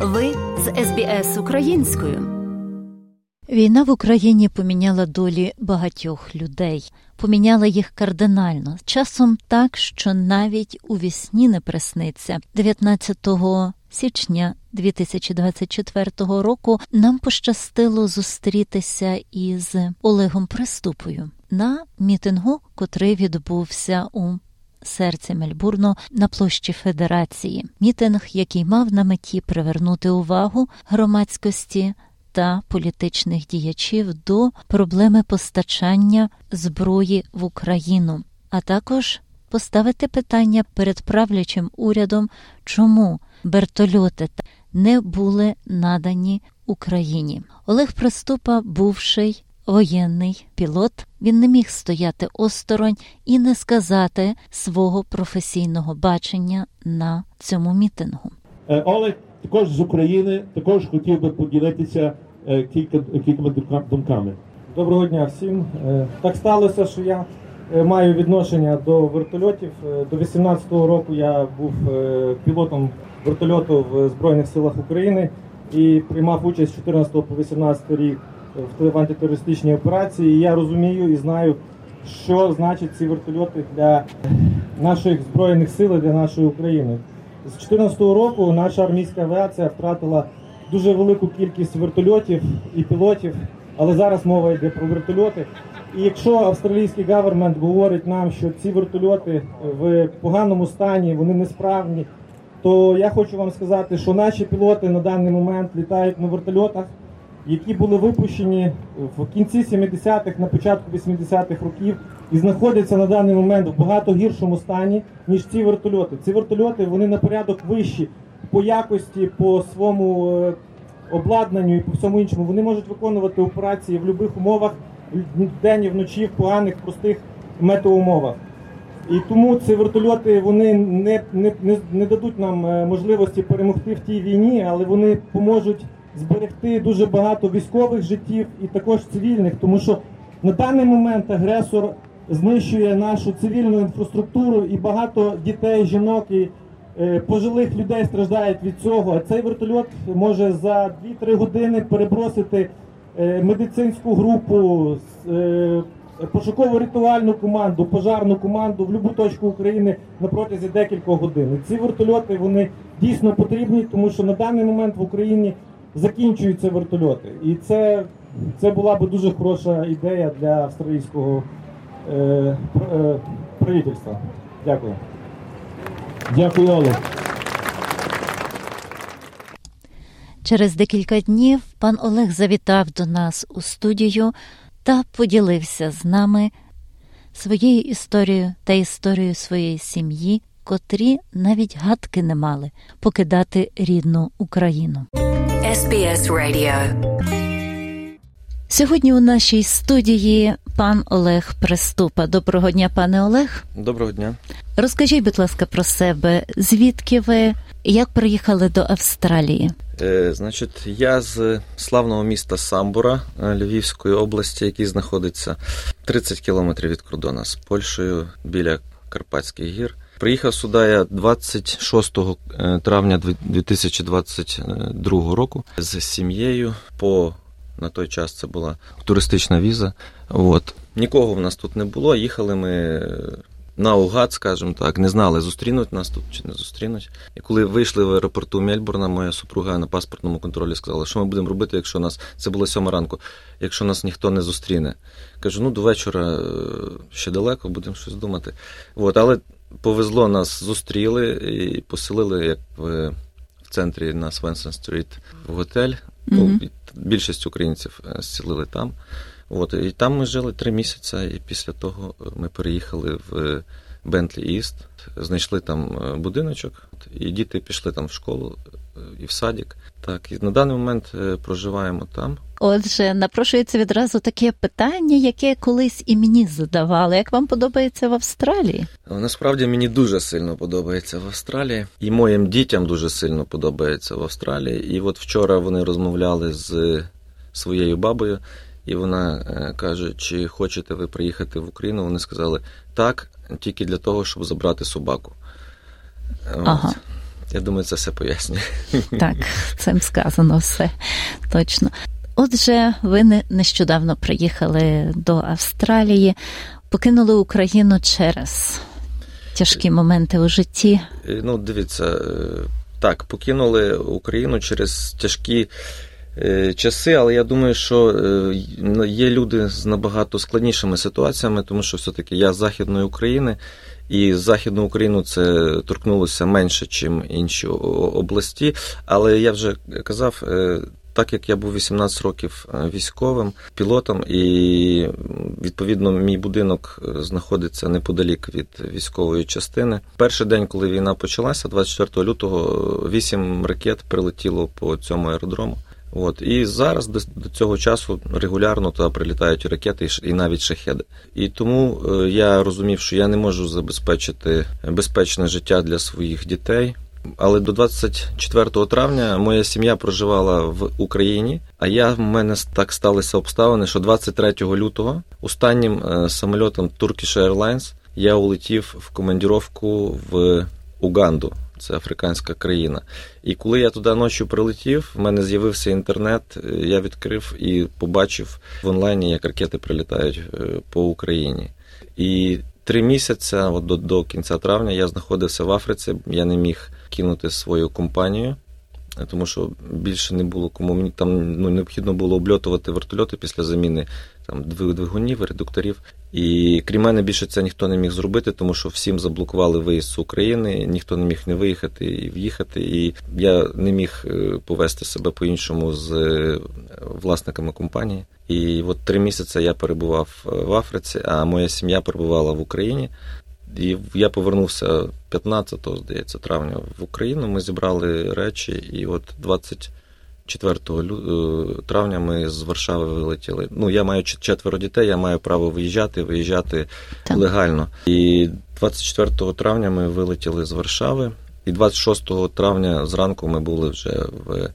Ви з СБС українською. Війна в Україні поміняла долі багатьох людей, поміняла їх кардинально. Часом так, що навіть у вісні не присниться. 19 січня 2024 року нам пощастило зустрітися із Олегом Приступою на мітингу, котрий відбувся у серці Мельбурну на площі Федерації. Мітинг, який мав на меті привернути увагу громадськості. Та політичних діячів до проблеми постачання зброї в Україну, а також поставити питання перед правлячим урядом, чому вертольоти не були надані Україні. Олег Приступа, бувший воєнний пілот, він не міг стояти осторонь і не сказати свого професійного бачення на цьому мітингу. Е, Олег також з України, також хотів би поділитися е, кілька кількома думками. Доброго дня всім. Е, Так сталося, що я е, маю відношення до вертольотів. Е, До 18-го року я був е, пілотом вертольоту в Збройних силах України і приймав участь з 14 по 18 рік в антитерористичній операції. І я розумію і знаю, що значать ці вертольоти для наших збройних сил і для нашої України. З 2014 року наша армійська авіація втратила дуже велику кількість вертольотів і пілотів, але зараз мова йде про вертольоти. І якщо австралійський гавермент говорить нам, що ці вертольоти в поганому стані, вони несправні, то я хочу вам сказати, що наші пілоти на даний момент літають на вертольотах, які були випущені в кінці 70-х, на початку 80-х років, і знаходяться на даний момент в багато гіршому стані, ніж ці вертольоти. Ці вертольоти вони на порядок вищі по якості, по своєму е, обладнанню і по всьому іншому. Вони можуть виконувати операції в будь-яких умовах, вдень і вночі, в поганих, простих метеоумовах. І тому ці вертольоти вони не, не, не, не дадуть нам е, можливості перемогти в тій війні, але вони поможуть зберегти дуже багато військових життів і також цивільних, тому що на даний момент агресор знищує нашу цивільну інфраструктуру і багато дітей, жінок і е, пожилих людей страждають від цього. А цей вертольот може за 2-3 години перебросити е, медицинську групу. е, Пошуково-рятувальну команду, пожарну команду в будь-яку точку України на протязі декількох годин. Ці вертольоти вони дійсно потрібні, тому що на даний момент в Україні закінчуються вертольоти. І це, це була би дуже хороша ідея для австралійського е, е, правительства. Дякую. Дякую, Олег. Через декілька днів пан Олег завітав до нас у студію та поділився з нами своєю історією та історією своєї сім'ї, котрі навіть гадки не мали покидати рідну Україну. SBS Radio. Сьогодні у нашій студії пан Олег Приступа. Доброго дня, пане Олег. Доброго дня. Розкажіть, будь ласка, про себе, звідки ви як приїхали до Австралії? Е, значить, я з славного міста Самбура е, Львівської області, який знаходиться 30 кілометрів від кордону з Польщею біля Карпатських гір. Приїхав сюди я 26 е, травня 2022 року з сім'єю. По на той час це була туристична віза. От. Нікого в нас тут не було. Їхали ми е, наугад, скажімо так, не знали, зустрінуть нас тут чи не зустрінуть. І коли вийшли в аеропорту Мельбурна, моя супруга на паспортному контролі сказала, що ми будемо робити, якщо нас це було сьома ранку, якщо нас ніхто не зустріне. Кажу, ну до вечора е, ще далеко, будемо щось думати. От, але повезло, нас зустріли і поселили як в, в центрі на Свенсон Стріт в готель. Ну, Більшість українців е, зцілили там. От, і там ми жили три місяці, і після того е, ми переїхали в Бентлі Іст, знайшли там е, будиночок, і діти пішли там в школу е, і в садик. Так, і на даний момент е, проживаємо там. Отже, напрошується відразу таке питання, яке колись і мені задавали. Як вам подобається в Австралії? Е, Насправді мені дуже сильно подобається в Австралії, і моїм дітям дуже сильно подобається в Австралії. І от вчора вони розмовляли з своєю бабою, і вона е, каже: чи хочете ви приїхати в Україну? Вони сказали так, тільки для того, щоб забрати собаку. От. Я думаю, це все пояснює. Так, цим сказано все точно. Отже, ви нещодавно приїхали до Австралії, покинули Україну через тяжкі моменти у житті. Е, ну, дивіться, е, так, покинули Україну через тяжкі часи, але я думаю, що є люди з набагато складнішими ситуаціями, тому що все-таки я з Західної України. І Західну Україну це торкнулося менше, ніж інші області. Але я вже казав, так як я був 18 років е, військовим пілотом, і відповідно мій будинок е, знаходиться неподалік від військової частини. Перший день, коли війна почалася, 24 лютого, 8 ракет прилетіло по цьому аеродрому. От і зараз до, цього часу регулярно туди прилітають ракети і навіть шахеди. І тому е, я розумів, що я не можу забезпечити безпечне життя для своїх дітей. Але до 24 травня моя сім'я проживала в Україні. А я в мене так сталися обставини, що 23 лютого останнім е, самольотом Turkish Airlines я улетів в командіровку в Уганду. Це африканська країна. І коли я туди ночі прилетів, в мене з'явився інтернет. Е, я відкрив і побачив в онлайні, як ракети прилітають е, по Україні. І три місяці, от до, до кінця травня, я знаходився в Африці. Я не міг кинути свою компанію, тому що більше не було кому мені там ну, необхідно було обльотувати вертольоти після заміни там двигунів, редукторів. І крім мене, більше це ніхто не міг зробити, тому що всім заблокували виїзд з України, ніхто не міг не виїхати і в'їхати. І я не міг е, повести себе по-іншому з е, власниками компанії. І от три місяці я перебував е, в Африці, а моя сім'я перебувала в Україні. І я повернувся 15, здається, травня в Україну. Ми зібрали речі, і от 20... 4 е, травня ми з Варшави вилетіли. Ну, я маю четверо дітей, я маю право виїжджати, виїжджати так. легально. І 24 травня ми вилетіли з Варшави, і 26 травня зранку ми були вже в е,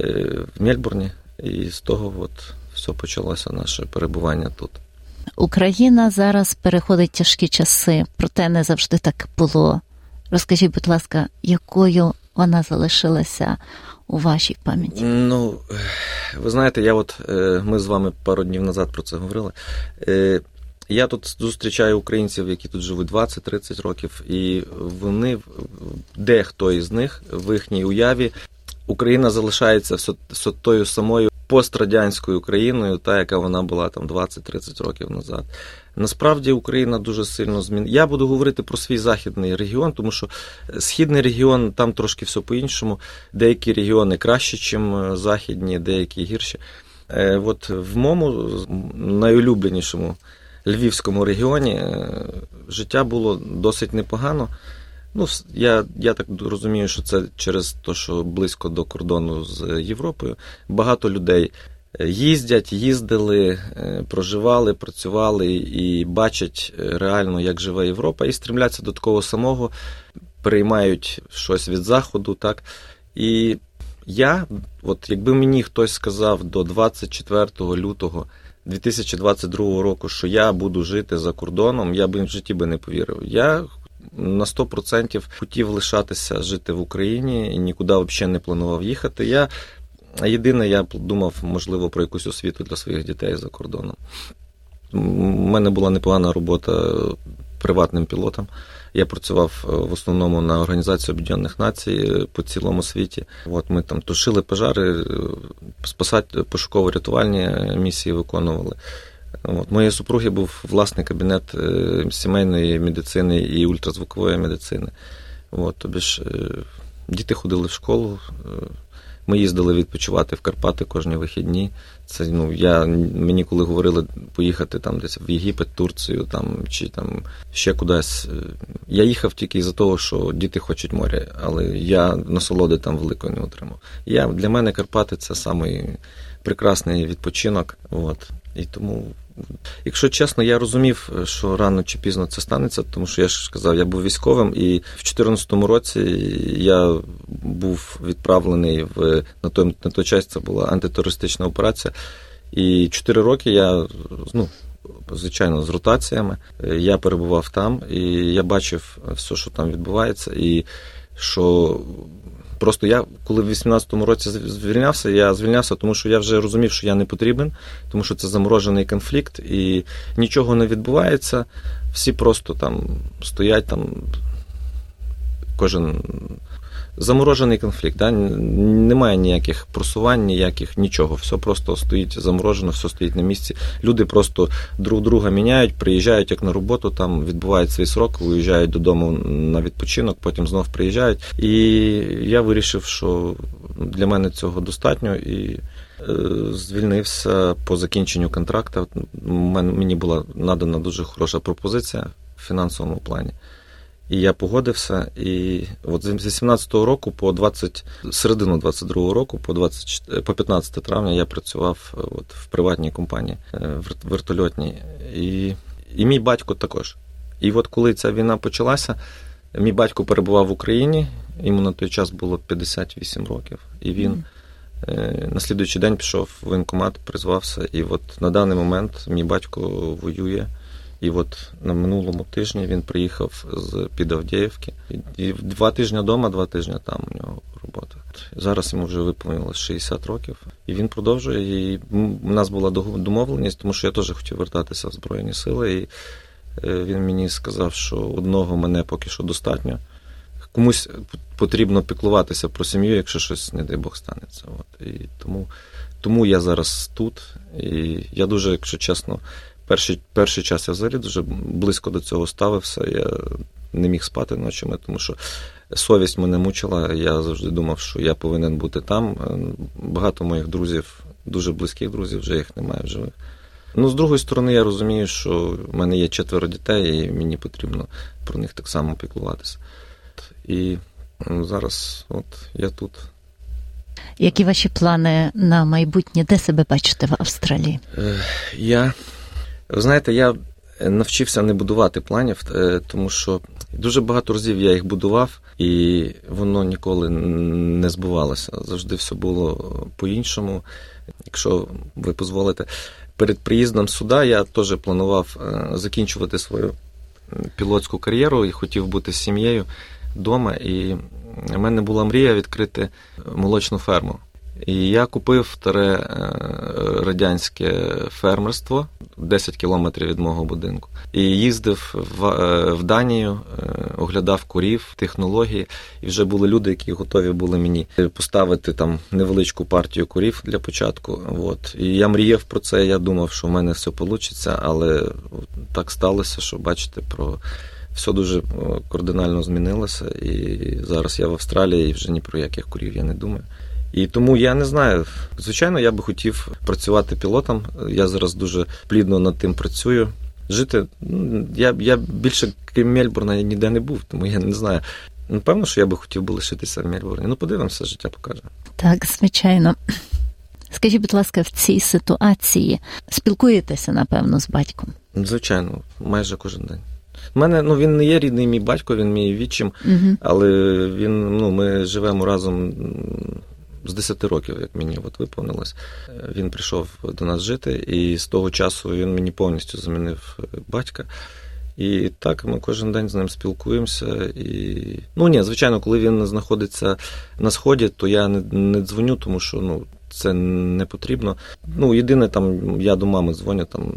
е, в Мельбурні, і з того от все почалося наше перебування тут. Україна зараз переходить тяжкі часи, проте не завжди так було. Розкажіть, будь ласка, якою вона залишилася у вашій пам'яті? Ну, ви знаєте, я от е, ми з вами пару днів назад про це говорили. Е, я тут зустрічаю українців, які тут живуть 20-30 років, і вони дехто із них в їхній уяві Україна залишається все тою самою пострадянською країною, та яка вона була там 20-30 років назад. Насправді Україна дуже сильно змінила. Я буду говорити про свій західний регіон, тому що східний регіон там трошки все по-іншому. Деякі регіони краще, ніж е, західні, деякі гірші. Е, от в моєму найулюбленішому львівському регіоні е, життя було досить непогано. Ну, я я так розумію, що це через те, що близько до кордону з Європою. Багато людей е, їздять, їздили, е, проживали, працювали і бачать е, реально, як живе Європа, і стрімляться до такого самого, приймають щось від заходу. так. І я, от якби мені хтось сказав до 24 лютого 2022 року, що я буду жити за кордоном, я би в житті би не повірив. Я на 100% хотів лишатися жити в Україні і нікуди взагалі не планував їхати. Я єдине, я думав, можливо, про якусь освіту для своїх дітей за кордоном. У мене була непогана робота приватним пілотом. Я працював е, в основному на Організацію Об'єднаних Націй е, по цілому світі. От Ми там тушили пожари, е, спасати пошуково-рятувальні місії виконували. От, Моєї супруги був власний кабінет е, сімейної медицини і ультразвукової медицини. От, тобі ж, е, Діти ходили в школу, е, ми їздили відпочивати в Карпати кожні вихідні. Це ну я мені коли говорили поїхати там десь в Єгипет, Турцію там чи там ще кудись. Я їхав тільки із-за того, що діти хочуть моря, але я насолоди там великої не отримав. Я для мене Карпати це самий прекрасний відпочинок. От. І тому, якщо чесно, я розумів, що рано чи пізно це станеться, тому що я ж сказав, я був військовим, і в 2014 році я був відправлений в на той на той час. Це була антитерористична операція. І 4 роки я ну. Звичайно, з ротаціями я перебував там, і я бачив все, що там відбувається. І що просто я, коли в 18-му році звільнявся, я звільнявся, тому що я вже розумів, що я не потрібен, тому що це заморожений конфлікт і нічого не відбувається. Всі просто там стоять там. Кожен заморожений конфлікт. Да? Немає ніяких просувань, ніяких нічого. Все просто стоїть заморожено, все стоїть на місці. Люди просто друг друга міняють, приїжджають як на роботу, там відбувають свій срок, виїжджають додому на відпочинок, потім знов приїжджають. І я вирішив, що для мене цього достатньо і. Е, звільнився по закінченню контракту. Мені була надана дуже хороша пропозиція в фінансовому плані. І я погодився. І от з 18-го року по 20, середину 22-го року, по 20, по 15 травня я працював е, от в приватній компанії е, вертольотній. І, і мій батько також. І от коли ця війна почалася, мій батько перебував в Україні, йому на той час було 58 років. І він. Mm. На слідуючий день пішов в воєнкомат, призвався, і от на даний момент мій батько воює і от на минулому тижні він приїхав з під Авдіївки. І два тижні вдома, два тижні там у нього робота. Зараз йому вже виповнилось 60 років, і він продовжує. І У нас була домовленість, тому що я теж хотів вертатися в Збройні Сили. І е, він мені сказав, що одного мене поки що достатньо. Комусь потрібно піклуватися про сім'ю, якщо щось, не дай Бог, станеться. От. І тому, тому я зараз тут. І я дуже, якщо чесно. Перший перший час я взагалі дуже близько до цього ставився. Я не міг спати ночами, тому що совість мене мучила. Я завжди думав, що я повинен бути там. Багато моїх друзів, дуже близьких друзів, вже їх немає в живих. Ну, з другої сторони, я розумію, що в мене є четверо дітей, і мені потрібно про них так само піклуватися. І ну, зараз от я тут. Які ваші плани на майбутнє? Де себе бачите в Австралії? Я ви знаєте, я навчився не будувати планів, е, тому що дуже багато разів я їх будував, і воно ніколи не збувалося. Завжди все було по-іншому. Якщо ви дозволите, перед приїздом сюди я теж планував е, закінчувати свою пілотську кар'єру і хотів бути з сім'єю вдома. І в мене була мрія відкрити молочну ферму. І я купив таре е, радянське фермерство 10 кілометрів від мого будинку. І їздив в, е, Данію, е, оглядав курів, технології, і вже були люди, які готові були мені поставити там невеличку партію курів для початку. От. І я мріяв про це. Я думав, що в мене все вийде, але так сталося, що бачите, про. Все дуже кардинально змінилося, і зараз я в Австралії і вже ні про яких курів я не думаю. І тому я не знаю. Звичайно, я би хотів працювати пілотом. Я зараз дуже плідно над тим працюю. Жити ну, я я більше крім Мельбурна ніде не був, тому я не знаю. Напевно, що я би хотів би лишитися в Мельбурні. Ну, подивимося, життя покаже. Так, звичайно. Скажіть, будь ласка, в цій ситуації спілкуєтеся, напевно, з батьком? Звичайно, майже кожен день. У мене ну він не є рідний мій батько, він мій відчим, угу. але він ну ми живемо разом з 10 років, як мені от виповнилось, він прийшов до нас жити, і з того часу він мені повністю замінив е, батька. І так ми кожен день з ним спілкуємося. І... Ну ні, звичайно, коли він знаходиться на сході, то я не не дзвоню, тому що ну, це не потрібно. Ну, єдине, там я до мами дзвоню, там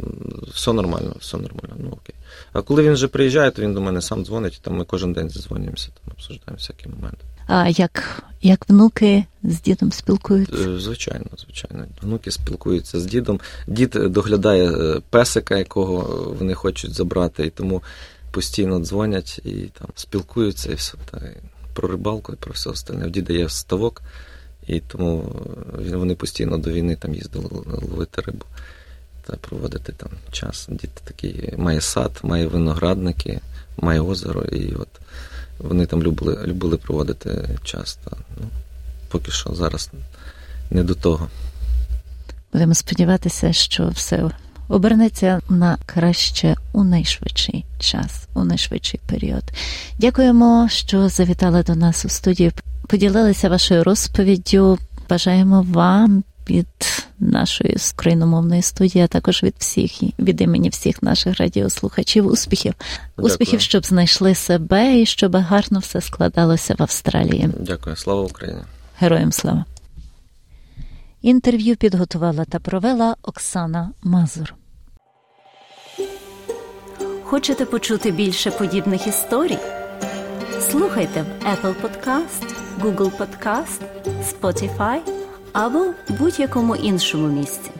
все нормально, все нормально. ну окей. А коли він вже приїжджає, то він до мене сам дзвонить, і там ми кожен день дзвонюємося, там обсуждаємо всякі моменти. Як як внуки з дідом спілкуються? Е, звичайно, звичайно. Внуки спілкуються з дідом. Дід доглядає е, песика, якого вони хочуть забрати, і тому постійно дзвонять і там спілкуються і все так. Про рибалку і про все остальне. В діда є ставок, і тому е, вони постійно до війни там їздили ловити рибу та проводити там час. Дід такий має сад, має виноградники, має озеро. і от вони там любили любили проводити час. Ну, Поки що зараз не до того. Будемо сподіватися, що все обернеться на краще у найшвидший час, у найшвидший період. Дякуємо, що завітали до нас у студію. Поділилися вашою розповіддю. Бажаємо вам від нашої україномовної студії, а також від всіх від імені всіх наших радіослухачів. Успіхів, Дякую. успіхів, щоб знайшли себе і щоб гарно все складалося в Австралії. Дякую, слава Україні. Героям слава. Інтерв'ю підготувала та провела Оксана Мазур. Хочете почути більше подібних історій? Слухайте в Apple Podcast, Google Podcast, Spotify або будь-якому іншому місці.